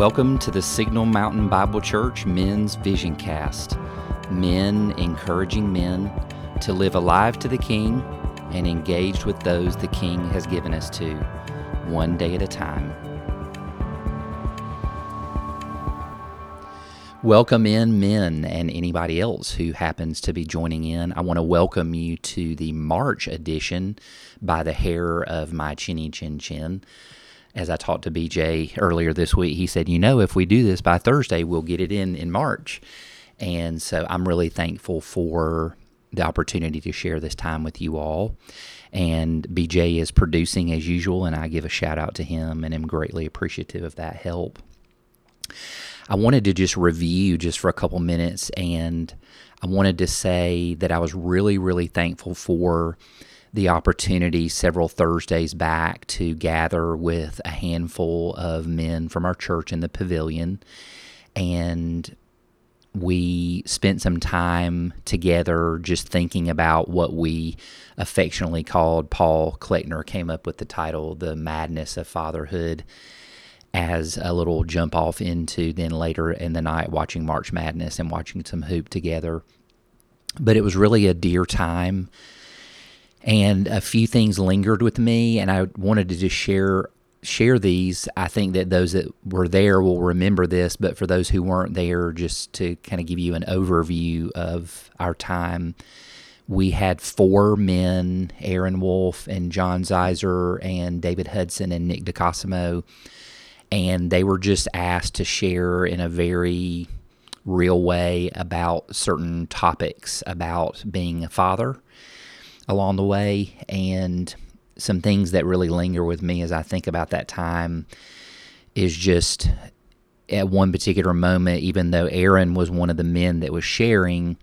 Welcome to the Signal Mountain Bible Church Men's Vision Cast. Men encouraging men to live alive to the King and engaged with those the King has given us to, one day at a time. Welcome in, men, and anybody else who happens to be joining in. I want to welcome you to the March edition by the hair of my chinny chin chin. As I talked to BJ earlier this week, he said, You know, if we do this by Thursday, we'll get it in in March. And so I'm really thankful for the opportunity to share this time with you all. And BJ is producing as usual, and I give a shout out to him and am greatly appreciative of that help. I wanted to just review just for a couple minutes, and I wanted to say that I was really, really thankful for the opportunity several Thursdays back to gather with a handful of men from our church in the pavilion. And we spent some time together just thinking about what we affectionately called Paul Kleckner came up with the title The Madness of Fatherhood as a little jump off into then later in the night watching March Madness and watching some hoop together. But it was really a dear time. And a few things lingered with me, and I wanted to just share share these. I think that those that were there will remember this, but for those who weren't there, just to kind of give you an overview of our time, we had four men Aaron Wolf and John Zeiser and David Hudson and Nick DeCosimo and they were just asked to share in a very real way about certain topics about being a father along the way and some things that really linger with me as I think about that time is just at one particular moment, even though Aaron was one of the men that was sharing,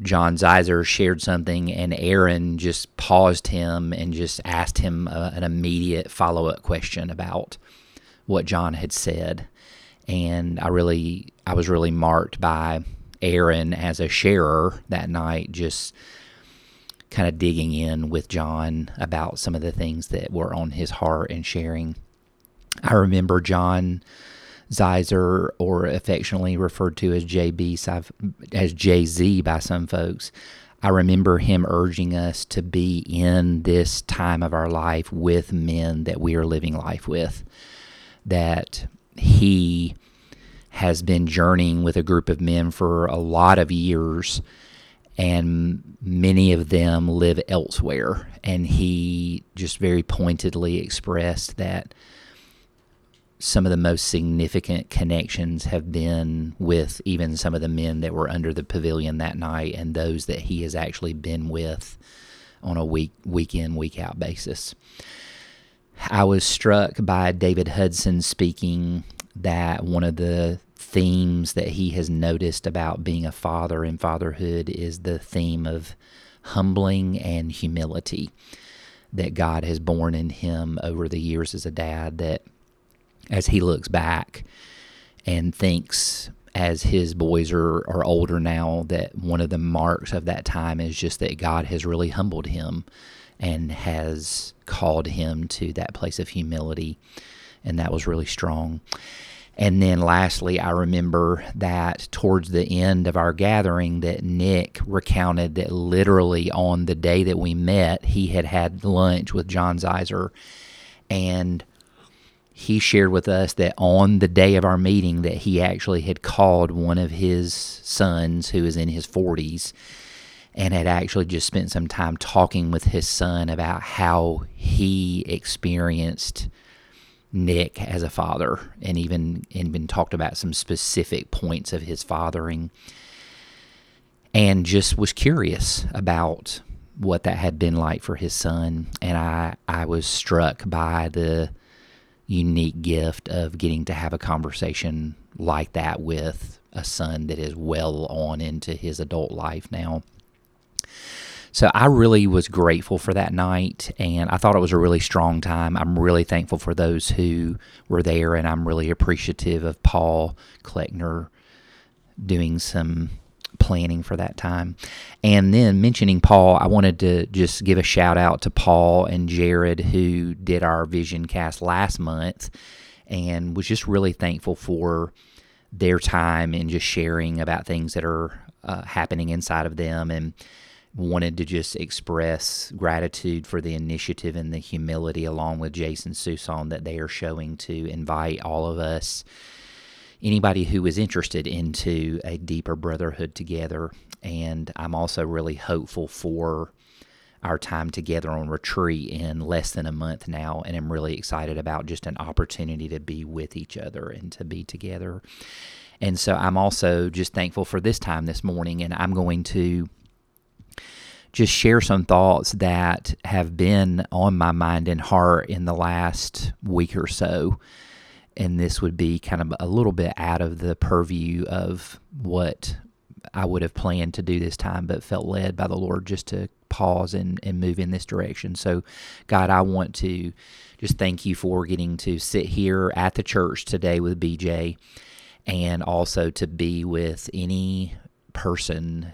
John Zeiser shared something, and Aaron just paused him and just asked him a, an immediate follow up question about what John had said. And I really, I was really marked by Aaron as a sharer that night, just kind of digging in with John about some of the things that were on his heart and sharing. I remember John Zeiser, or affectionately referred to as JB, as JZ by some folks. I remember him urging us to be in this time of our life with men that we are living life with that he has been journeying with a group of men for a lot of years, and many of them live elsewhere. And he just very pointedly expressed that some of the most significant connections have been with even some of the men that were under the pavilion that night and those that he has actually been with on a week week in week out basis. I was struck by David Hudson speaking that one of the themes that he has noticed about being a father and fatherhood is the theme of humbling and humility that God has born in him over the years as a dad. That as he looks back and thinks, as his boys are, are older now, that one of the marks of that time is just that God has really humbled him and has called him to that place of humility. And that was really strong. And then lastly, I remember that towards the end of our gathering that Nick recounted that literally on the day that we met, he had had lunch with John Zeiser. And he shared with us that on the day of our meeting that he actually had called one of his sons who is in his 40s and had actually just spent some time talking with his son about how he experienced Nick as a father and even and been talked about some specific points of his fathering and just was curious about what that had been like for his son and I I was struck by the unique gift of getting to have a conversation like that with a son that is well on into his adult life now. So I really was grateful for that night, and I thought it was a really strong time. I'm really thankful for those who were there, and I'm really appreciative of Paul Kleckner doing some planning for that time. And then mentioning Paul, I wanted to just give a shout out to Paul and Jared who did our vision cast last month and was just really thankful for their time and just sharing about things that are uh, happening inside of them and wanted to just express gratitude for the initiative and the humility along with Jason Susan that they are showing to invite all of us anybody who is interested into a deeper brotherhood together and I'm also really hopeful for our time together on retreat in less than a month now and I'm really excited about just an opportunity to be with each other and to be together. And so I'm also just thankful for this time this morning and I'm going to just share some thoughts that have been on my mind and heart in the last week or so. And this would be kind of a little bit out of the purview of what I would have planned to do this time, but felt led by the Lord just to pause and, and move in this direction. So, God, I want to just thank you for getting to sit here at the church today with BJ and also to be with any person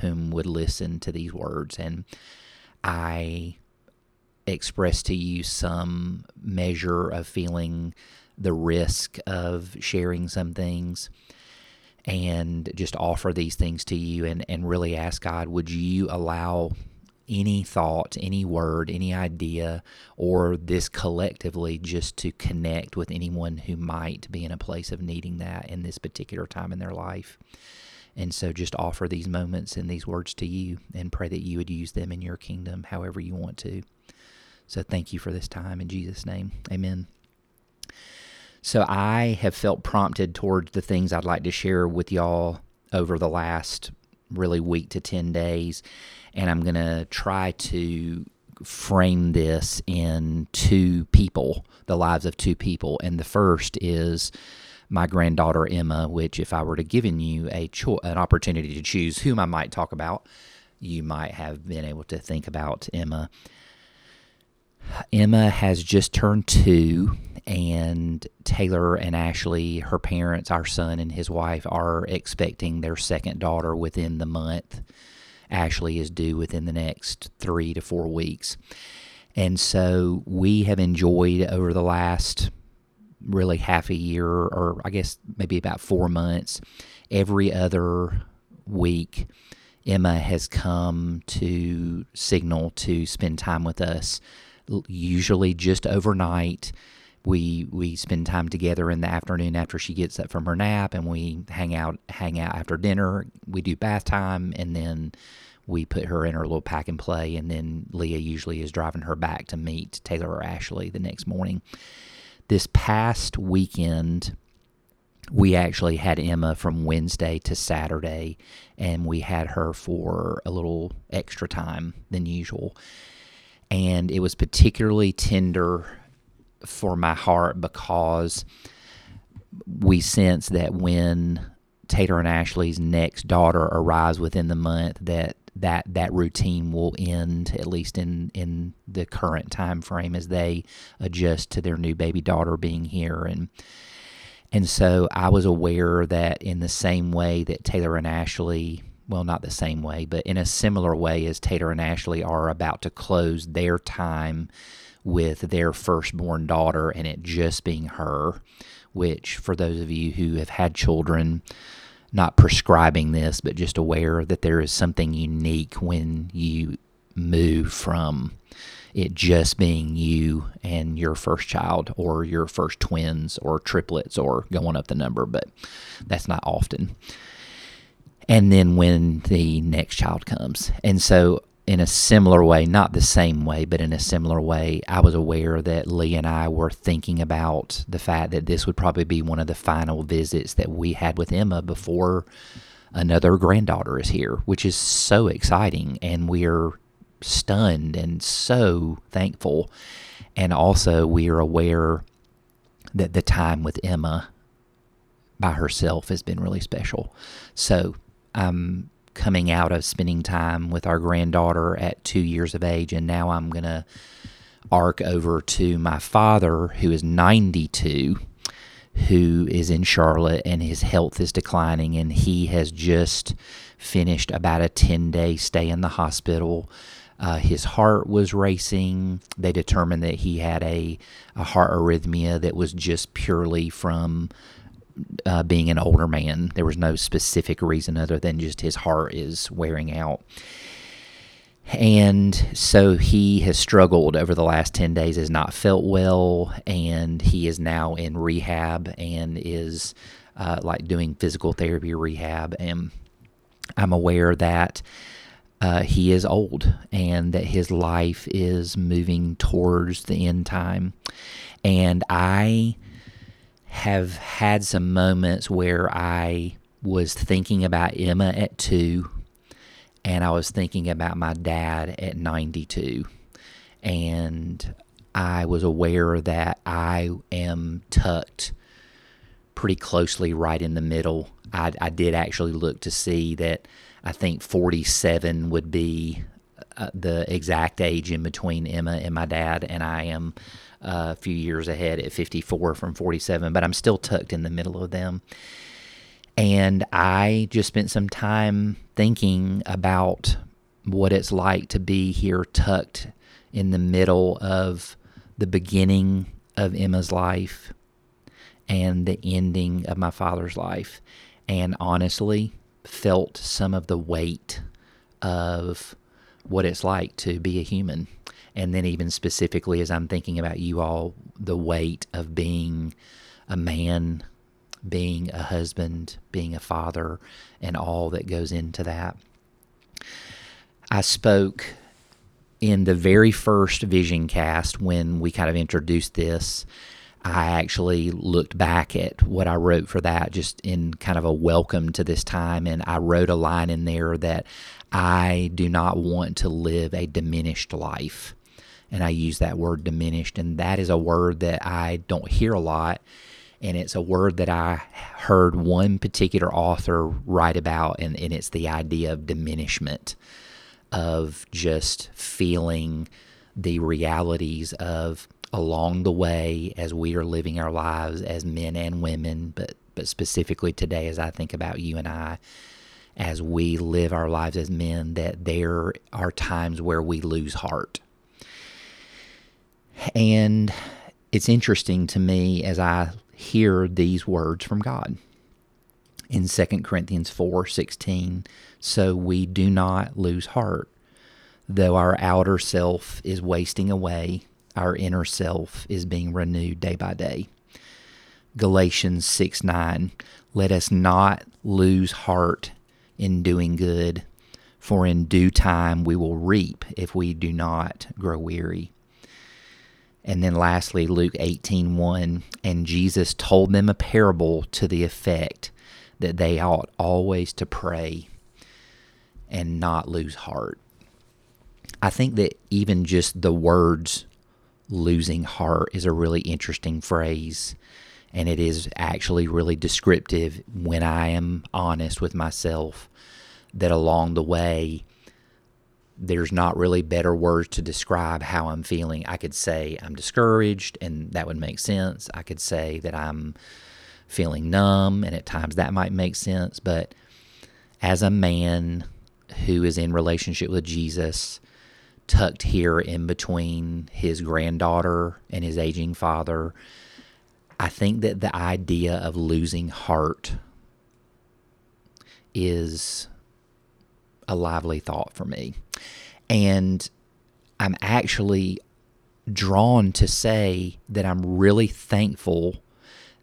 whom would listen to these words. And I express to you some measure of feeling the risk of sharing some things and just offer these things to you and, and really ask God, would you allow any thought, any word, any idea, or this collectively just to connect with anyone who might be in a place of needing that in this particular time in their life? And so just offer these moments and these words to you and pray that you would use them in your kingdom however you want to. So thank you for this time in Jesus' name. Amen. So I have felt prompted towards the things I'd like to share with y'all over the last really week to 10 days. And I'm going to try to frame this in two people, the lives of two people. And the first is my granddaughter Emma, which if I were to given you a cho- an opportunity to choose whom I might talk about, you might have been able to think about Emma. Emma has just turned two, and Taylor and Ashley, her parents, our son and his wife, are expecting their second daughter within the month. Ashley is due within the next three to four weeks. And so we have enjoyed over the last really half a year, or I guess maybe about four months, every other week, Emma has come to Signal to spend time with us, usually just overnight. We we spend time together in the afternoon after she gets up from her nap, and we hang out hang out after dinner. We do bath time, and then we put her in her little pack and play, and then Leah usually is driving her back to meet Taylor or Ashley the next morning this past weekend, we actually had Emma from Wednesday to Saturday, and we had her for a little extra time than usual. And it was particularly tender for my heart because we sense that when Taylor and Ashley's next daughter arrives within the month, that that that routine will end at least in in the current time frame as they adjust to their new baby daughter being here. And and so I was aware that in the same way that Taylor and Ashley well not the same way but in a similar way as Taylor and Ashley are about to close their time with their firstborn daughter and it just being her which for those of you who have had children not prescribing this, but just aware that there is something unique when you move from it just being you and your first child or your first twins or triplets or going up the number, but that's not often. And then when the next child comes. And so in a similar way, not the same way, but in a similar way, I was aware that Lee and I were thinking about the fact that this would probably be one of the final visits that we had with Emma before another granddaughter is here, which is so exciting. And we're stunned and so thankful. And also, we are aware that the time with Emma by herself has been really special. So I'm coming out of spending time with our granddaughter at two years of age, and now I'm going to arc over to my father, who is 92, who is in Charlotte, and his health is declining, and he has just finished about a 10 day stay in the hospital. Uh, his heart was racing. They determined that he had a, a heart arrhythmia that was just purely from uh, being an older man. There was no specific reason other than just his heart is wearing out. And so he has struggled over the last 10 days, has not felt well, and he is now in rehab and is uh, like doing physical therapy rehab. And I'm aware that uh, he is old and that his life is moving towards the end time. And I have had some moments where I was thinking about Emma at two and I was thinking about my dad at 92. And I was aware that I am tucked pretty closely right in the middle. I, I did actually look to see that I think 47 would be uh, the exact age in between Emma and my dad, and I am uh, a few years ahead at 54 from 47, but I'm still tucked in the middle of them. And I just spent some time thinking about what it's like to be here tucked in the middle of the beginning of Emma's life and the ending of my father's life. And honestly, felt some of the weight of what it's like to be a human. And then, even specifically, as I'm thinking about you all, the weight of being a man being a husband, being a father, and all that goes into that. I spoke in the very first vision cast when we kind of introduced this. I actually looked back at what I wrote for that just in kind of a welcome to this time. And I wrote a line in there that I do not want to live a diminished life. And I use that word diminished. And that is a word that I don't hear a lot and it's a word that I heard one particular author write about, and, and it's the idea of diminishment, of just feeling the realities of along the way as we are living our lives as men and women, but but specifically today as I think about you and I as we live our lives as men that there are times where we lose heart. And it's interesting to me as I hear these words from God. In 2 Corinthians 4:16, so we do not lose heart. Though our outer self is wasting away, our inner self is being renewed day by day. Galatians 6 9, let us not lose heart in doing good, for in due time we will reap if we do not grow weary. And then lastly, Luke 18 1, and Jesus told them a parable to the effect that they ought always to pray and not lose heart. I think that even just the words losing heart is a really interesting phrase. And it is actually really descriptive when I am honest with myself that along the way, there's not really better words to describe how I'm feeling. I could say I'm discouraged, and that would make sense. I could say that I'm feeling numb, and at times that might make sense. But as a man who is in relationship with Jesus, tucked here in between his granddaughter and his aging father, I think that the idea of losing heart is a lively thought for me. And I'm actually drawn to say that I'm really thankful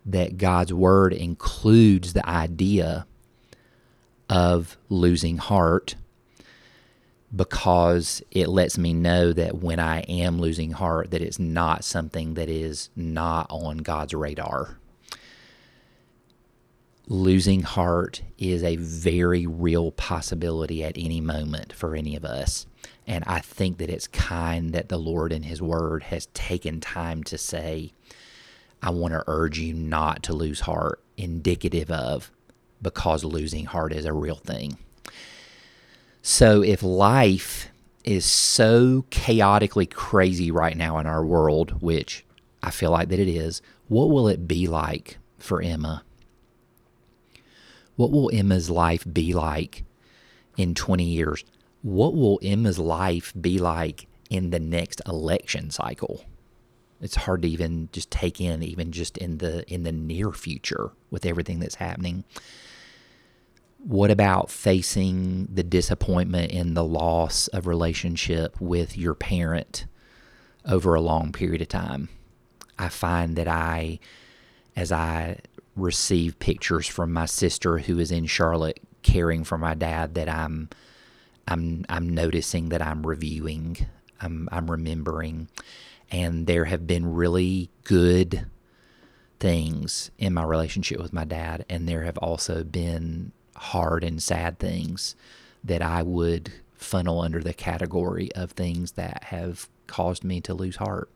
that God's word includes the idea of losing heart because it lets me know that when I am losing heart that it's not something that is not on God's radar losing heart is a very real possibility at any moment for any of us. And I think that it's kind that the Lord in His Word has taken time to say, I want to urge you not to lose heart, indicative of because losing heart is a real thing. So if life is so chaotically crazy right now in our world, which I feel like that it is, what will it be like for Emma what will Emma's life be like in 20 years? what will Emma's life be like in the next election cycle? It's hard to even just take in, even just in the in the near future with everything that's happening. What about facing the disappointment in the loss of relationship with your parent over a long period of time? I find that I, as I receive pictures from my sister who is in Charlotte caring for my dad, that I'm, I'm, I'm noticing that I'm reviewing, I'm, I'm remembering, and there have been really good things in my relationship with my dad, and there have also been hard and sad things that I would funnel under the category of things that have caused me to lose heart.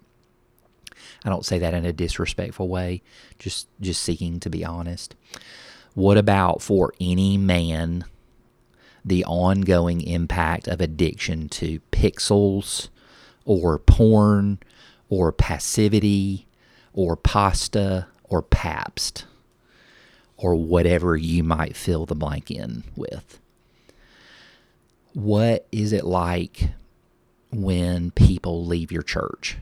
I don't say that in a disrespectful way, just just seeking to be honest. What about for any man the ongoing impact of addiction to pixels or porn or passivity or pasta or Pabst or whatever you might fill the blank in with? What is it like when people leave your church?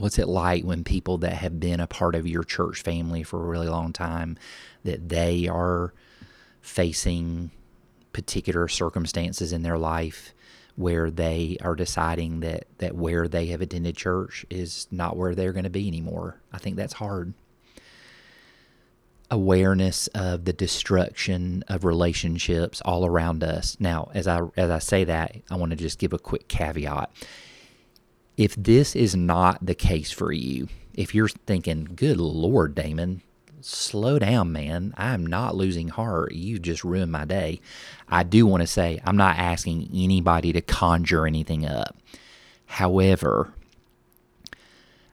what's it like when people that have been a part of your church family for a really long time that they are facing particular circumstances in their life where they are deciding that that where they have attended church is not where they're going to be anymore. I think that's hard. Awareness of the destruction of relationships all around us. Now, as I as I say that, I want to just give a quick caveat if this is not the case for you, if you're thinking, good Lord, Damon, slow down, man. I'm not losing heart. You just ruined my day. I do want to say, I'm not asking anybody to conjure anything up. However,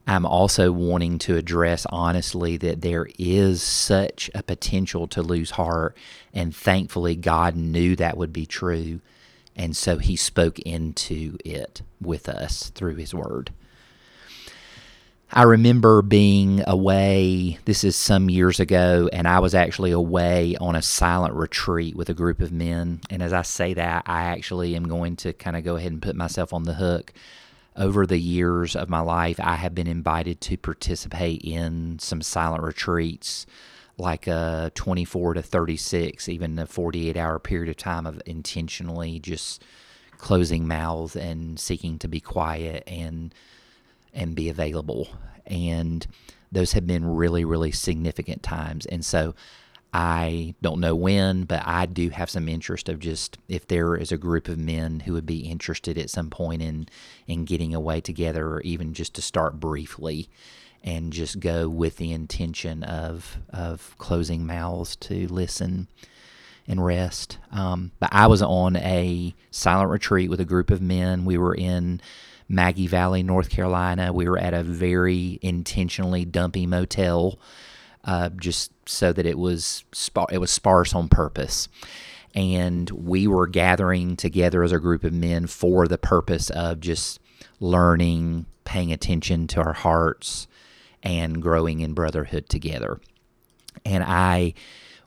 I'm also wanting to address honestly that there is such a potential to lose heart. And thankfully, God knew that would be true. And so he spoke into it with us through his word. I remember being away, this is some years ago, and I was actually away on a silent retreat with a group of men. And as I say that, I actually am going to kind of go ahead and put myself on the hook. Over the years of my life, I have been invited to participate in some silent retreats like a 24 to 36, even a 48 hour period of time of intentionally just closing mouths and seeking to be quiet and and be available. And those have been really, really significant times. And so I don't know when, but I do have some interest of just if there is a group of men who would be interested at some point in in getting away together or even just to start briefly and just go with the intention of of closing mouths to listen and rest. Um, but I was on a silent retreat with a group of men. We were in Maggie Valley, North Carolina. We were at a very intentionally dumpy motel, uh, just so that it was spar- it was sparse on purpose. And we were gathering together as a group of men for the purpose of just learning, paying attention to our hearts, and growing in brotherhood together. And I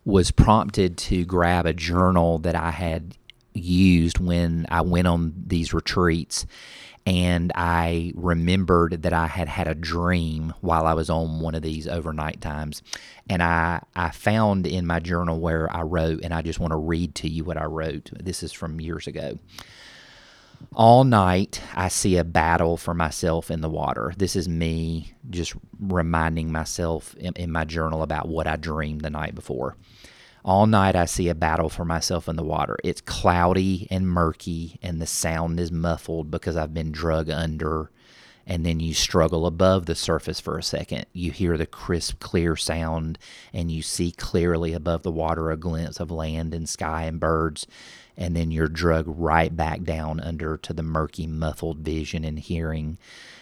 was prompted to grab a journal that I had used when I went on these retreats. And I remembered that I had had a dream while I was on one of these overnight times. And I, I found in my journal where I wrote, and I just want to read to you what I wrote. This is from years ago. All night, I see a battle for myself in the water. This is me just reminding myself in, in, my journal about what I dreamed the night before. All night, I see a battle for myself in the water. It's cloudy and murky, and the sound is muffled because I've been drug under. And then you struggle above the surface for a second. You hear the crisp, clear sound, and you see clearly above the water a glimpse of land and sky and birds and then you're drug right back down under to the murky, muffled vision and hearing.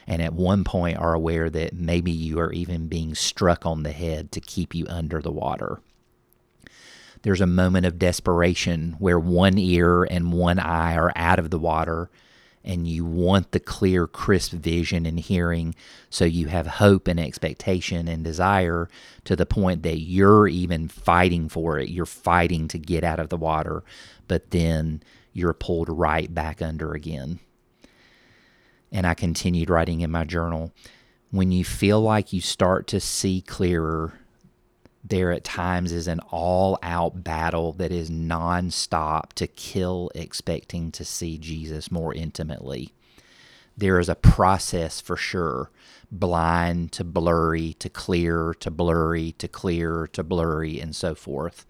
And at one point, are aware that maybe you are even being struck on the head to keep you under the water. There's a moment of desperation where one ear and one eye are out of the water and you want the clear, crisp vision and hearing so you have hope and expectation and desire to the point that you're even fighting for it. You're fighting to get out of the water, but then you're pulled right back under again. And I continued writing in my journal when you feel like you start to see clearer, there at times is an all out battle that is nonstop to kill expecting to see Jesus more intimately. There is a process for sure blind to blurry to clear to blurry to clear to blurry and so forth.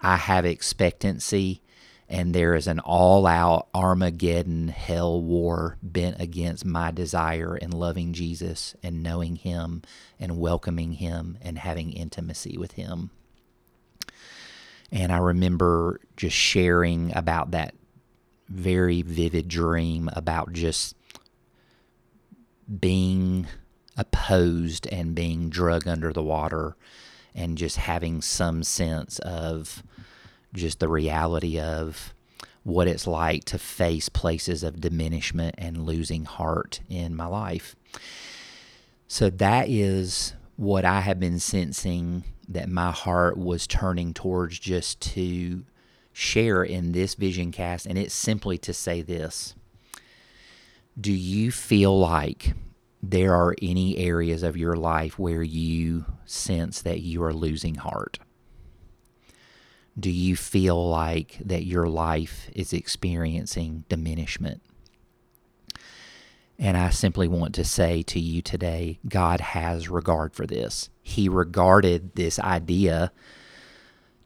I have expectancy and there is an all out Armageddon hell war bent against my desire in loving Jesus and knowing Him and welcoming Him and having intimacy with Him. And I remember just sharing about that very vivid dream about just being opposed and being drug under the water and just having some sense of just the reality of what it's like to face places of diminishment and losing heart in my life. So that is what I have been sensing that my heart was turning towards just to share in this vision cast. And it's simply to say this Do you feel like there are any areas of your life where you sense that you are losing heart? Do you feel like that your life is experiencing diminishment? And I simply want to say to you today God has regard for this. He regarded this idea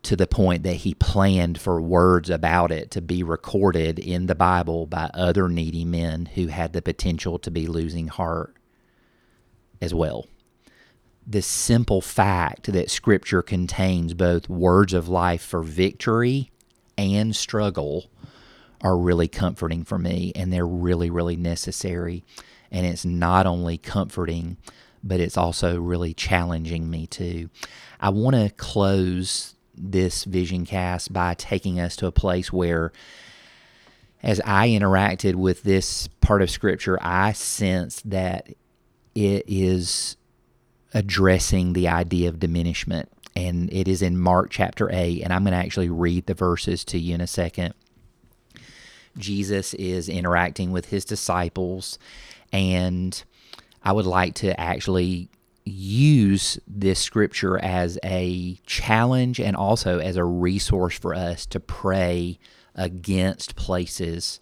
to the point that he planned for words about it to be recorded in the Bible by other needy men who had the potential to be losing heart as well the simple fact that Scripture contains both words of life for victory and struggle are really comforting for me, and they're really, really necessary. And it's not only comforting, but it's also really challenging me too. I want to close this vision cast by taking us to a place where as I interacted with this part of scripture, I sensed that it is addressing the idea of diminishment. And it is in Mark chapter 8. And I'm going to actually read the verses to you in a second. Jesus is interacting with his disciples. And I would like to actually use this scripture as a challenge and also as a resource for us to pray against places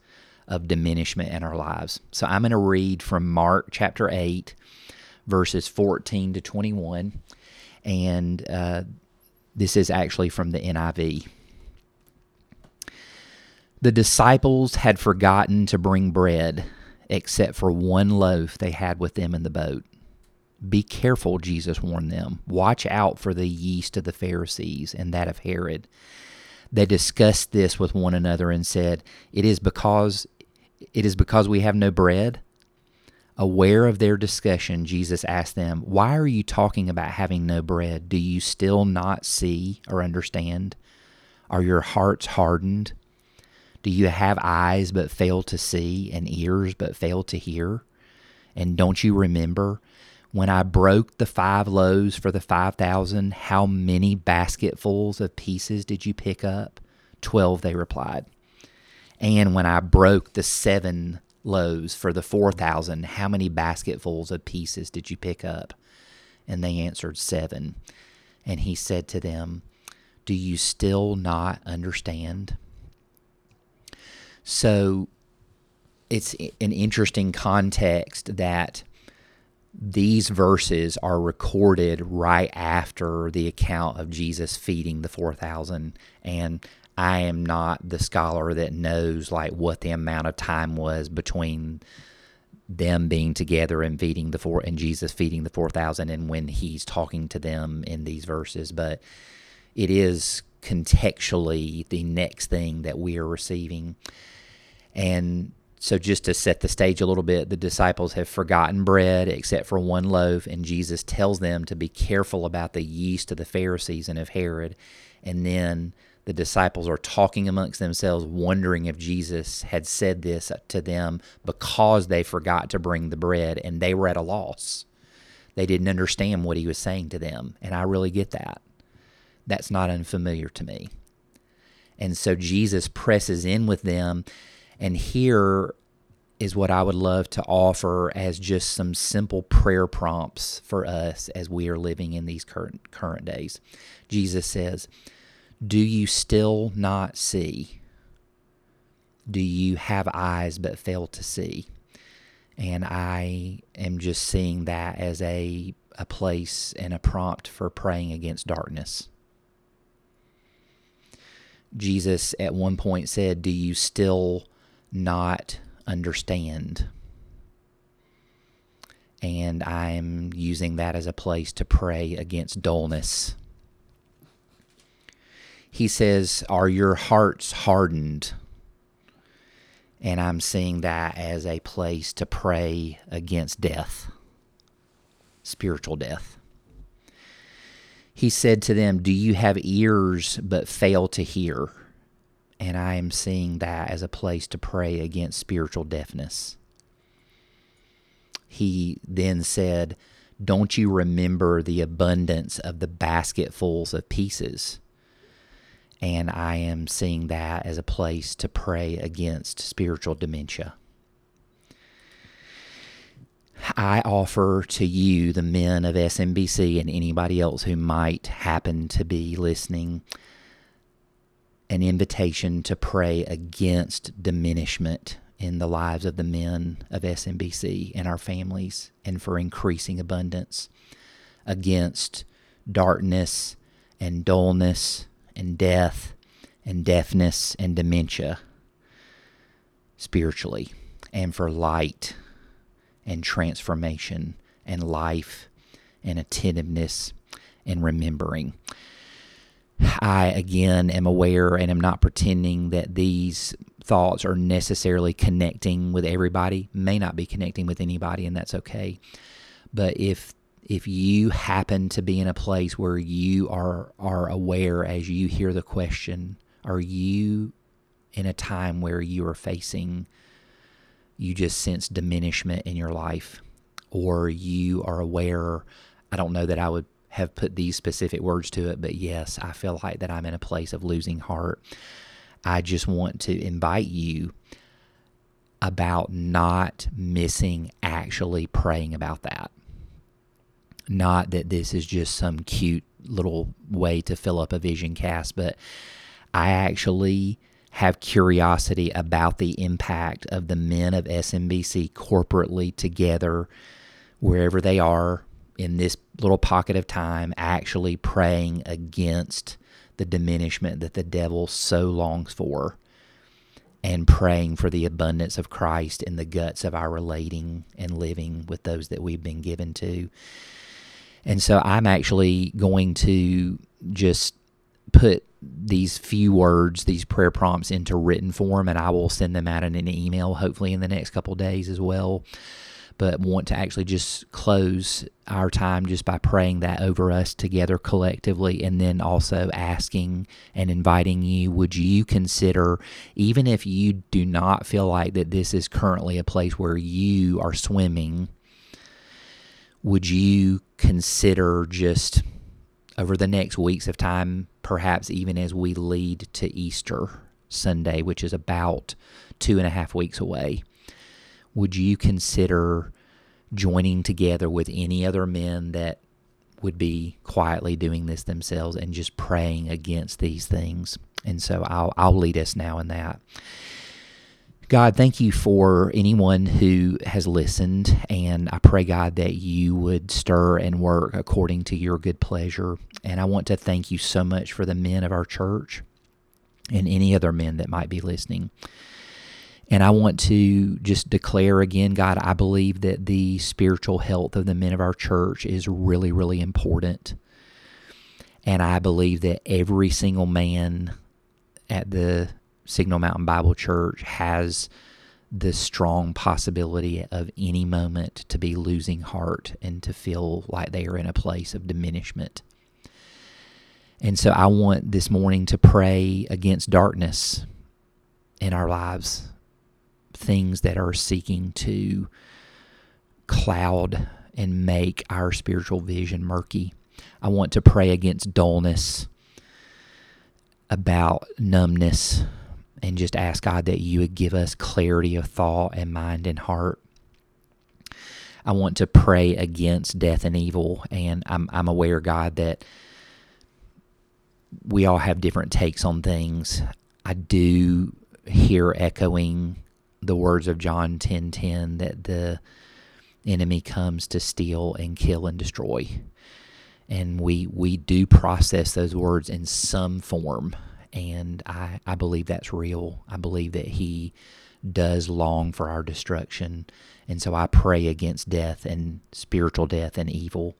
of diminishment in our lives. So I'm going to read from Mark chapter 8, verses 14 to 21. And uh, this is actually from the NIV. The disciples had forgotten to bring bread except for one loaf they had with them in the boat. Be careful, Jesus warned them. Watch out for the yeast of the Pharisees and that of Herod. They discussed this with one another and said, It is because it is because we have no bread. Aware of their discussion, Jesus asked them, Why are you talking about having no bread? Do you still not see or understand? Are your hearts hardened? Do you have eyes but fail to see and ears but fail to hear? And don't you remember when I broke the five loaves for the five thousand, how many basketfuls of pieces did you pick up? Twelve, they replied. And when I broke the seven loaves for the 4,000, how many basketfuls of pieces did you pick up? And they answered, Seven. And he said to them, Do you still not understand? So it's an interesting context that these verses are recorded right after the account of Jesus feeding the 4,000. And I am not the scholar that knows like what the amount of time was between them being together and feeding the four and Jesus feeding the 4000 and when he's talking to them in these verses. But it is contextually the next thing that we are receiving. And so just to set the stage a little bit the disciples have forgotten bread except for one loaf and Jesus tells them to be careful about the yeast of the Pharisees and of Herod. And then the disciples are talking amongst themselves, wondering if Jesus had said this to them because they forgot to bring the bread and they were at a loss. They didn't understand what he was saying to them. And I really get that. That's not unfamiliar to me. And so Jesus presses in with them. And here is what I would love to offer as just some simple prayer prompts for us as we are living in these current current days. Jesus says, "Do you still not see? Do you have eyes but fail to see?" And I am just seeing that as a a place and a prompt for praying against darkness. Jesus at one point said, Do you still not understand? And I'm using that as a place to pray against dullness. He says, Are your hearts hardened? And I'm seeing that as a place to pray against death, spiritual death. He said to them, Do you have ears but fail to hear? And I am seeing that as a place to pray against spiritual deafness. He then said, Don't you remember the abundance of the basketfuls of pieces? And I am seeing that as a place to pray against spiritual dementia. I offer to you, the men of SMBC, and anybody else who might happen to be listening, an invitation to pray against diminishment in the lives of the men of SMBC and our families, and for increasing abundance, against darkness and dullness and death and deafness and dementia spiritually, and for light and transformation and life and attentiveness and remembering. I again am aware and am not pretending that these thoughts are necessarily connecting with everybody, may not be connecting with anybody, and that's okay. But if if you happen to be in a place where you are are aware as you hear the question, are you in a time where you are facing you just sense diminishment in your life, or you are aware, I don't know that I would have put these specific words to it, but yes, I feel like that I'm in a place of losing heart. I just want to invite you about not missing actually praying about that. Not that this is just some cute little way to fill up a vision cast, but I actually have curiosity about the impact of the men of SMBC corporately together, wherever they are in this little pocket of time, actually praying against the diminishment that the devil so longs for and praying for the abundance of Christ in the guts of our relating and living with those that we've been given to. And so I'm actually going to just put these few words, these prayer prompts into written form, and I will send them out in an email hopefully in the next couple days as well. But want to actually just close our time just by praying that over us together collectively, and then also asking and inviting you would you consider, even if you do not feel like that this is currently a place where you are swimming, would you consider just over the next weeks of time, perhaps even as we lead to Easter Sunday, which is about two and a half weeks away, would you consider joining together with any other men that would be quietly doing this themselves and just praying against these things? And so I'll, I'll lead us now in that. God, thank you for anyone who has listened. And I pray, God, that you would stir and work according to your good pleasure. And I want to thank you so much for the men of our church and any other men that might be listening. And I want to just declare again, God, I believe that the spiritual health of the men of our church is really, really important. And I believe that every single man at the Signal Mountain Bible Church has the strong possibility of any moment to be losing heart and to feel like they are in a place of diminishment. And so I want this morning to pray against darkness in our lives, things that are seeking to cloud and make our spiritual vision murky. I want to pray against dullness about numbness and just ask God that you would give us clarity of thought and mind and heart. I want to pray against death and evil, and I'm I'm aware, God, that we all have different takes on things. I do hear echoing the words of John 10:10 10, 10, that the enemy comes to steal and kill and destroy. And we we do process those words in some form and I, I believe that's real. I believe that he does long for our destruction. And so I pray against death and spiritual death and evil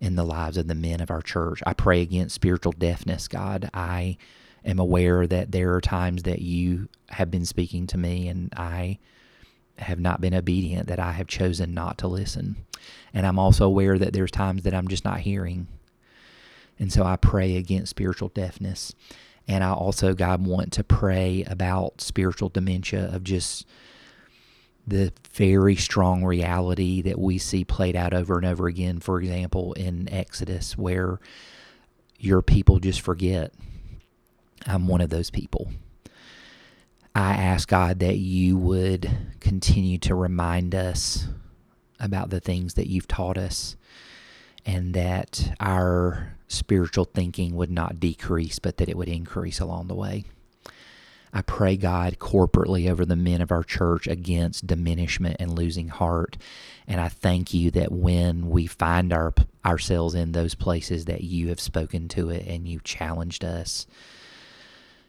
in the lives of the men of our church. I pray against spiritual deafness, God. I am aware that there are times that you have been speaking to me and I have not been obedient, that I have chosen not to listen. And I'm also aware that there's times that I'm just not hearing. And so I pray against spiritual deafness. And I also, God, want to pray about spiritual dementia of just the very strong reality that we see played out over and over again. For example, in Exodus, where your people just forget. I'm one of those people. I ask God that you would continue to remind us about the things that you've taught us and that our spiritual thinking would not decrease, but that it would increase along the way. I pray, God, corporately over the men of our church against diminishment and losing heart. And I thank you that when we find our, ourselves in those places, that you have spoken to it and you challenged us.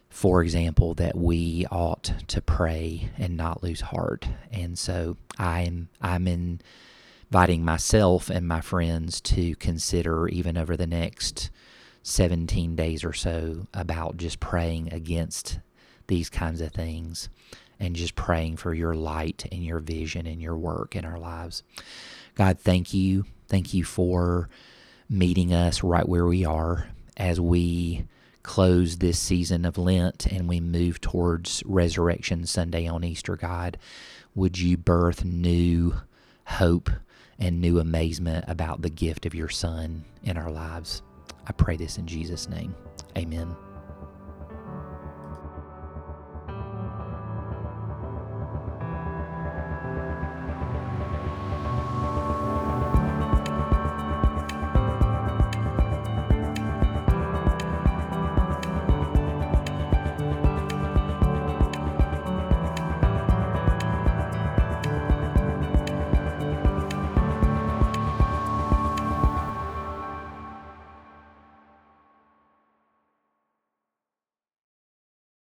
For example, that we ought to pray and not lose heart. And so I'm I'm in inviting myself and my friends to consider, even over the next 17 days or so, about just praying against these kinds of things and just praying for your light and your vision and your work in our lives. God, thank you. Thank you for meeting us right where we are as we close this season of Lent and we move towards Resurrection Sunday on Easter, God. Would you birth new hope and new amazement about the gift of your Son in our lives. I pray this in Jesus' name. Amen.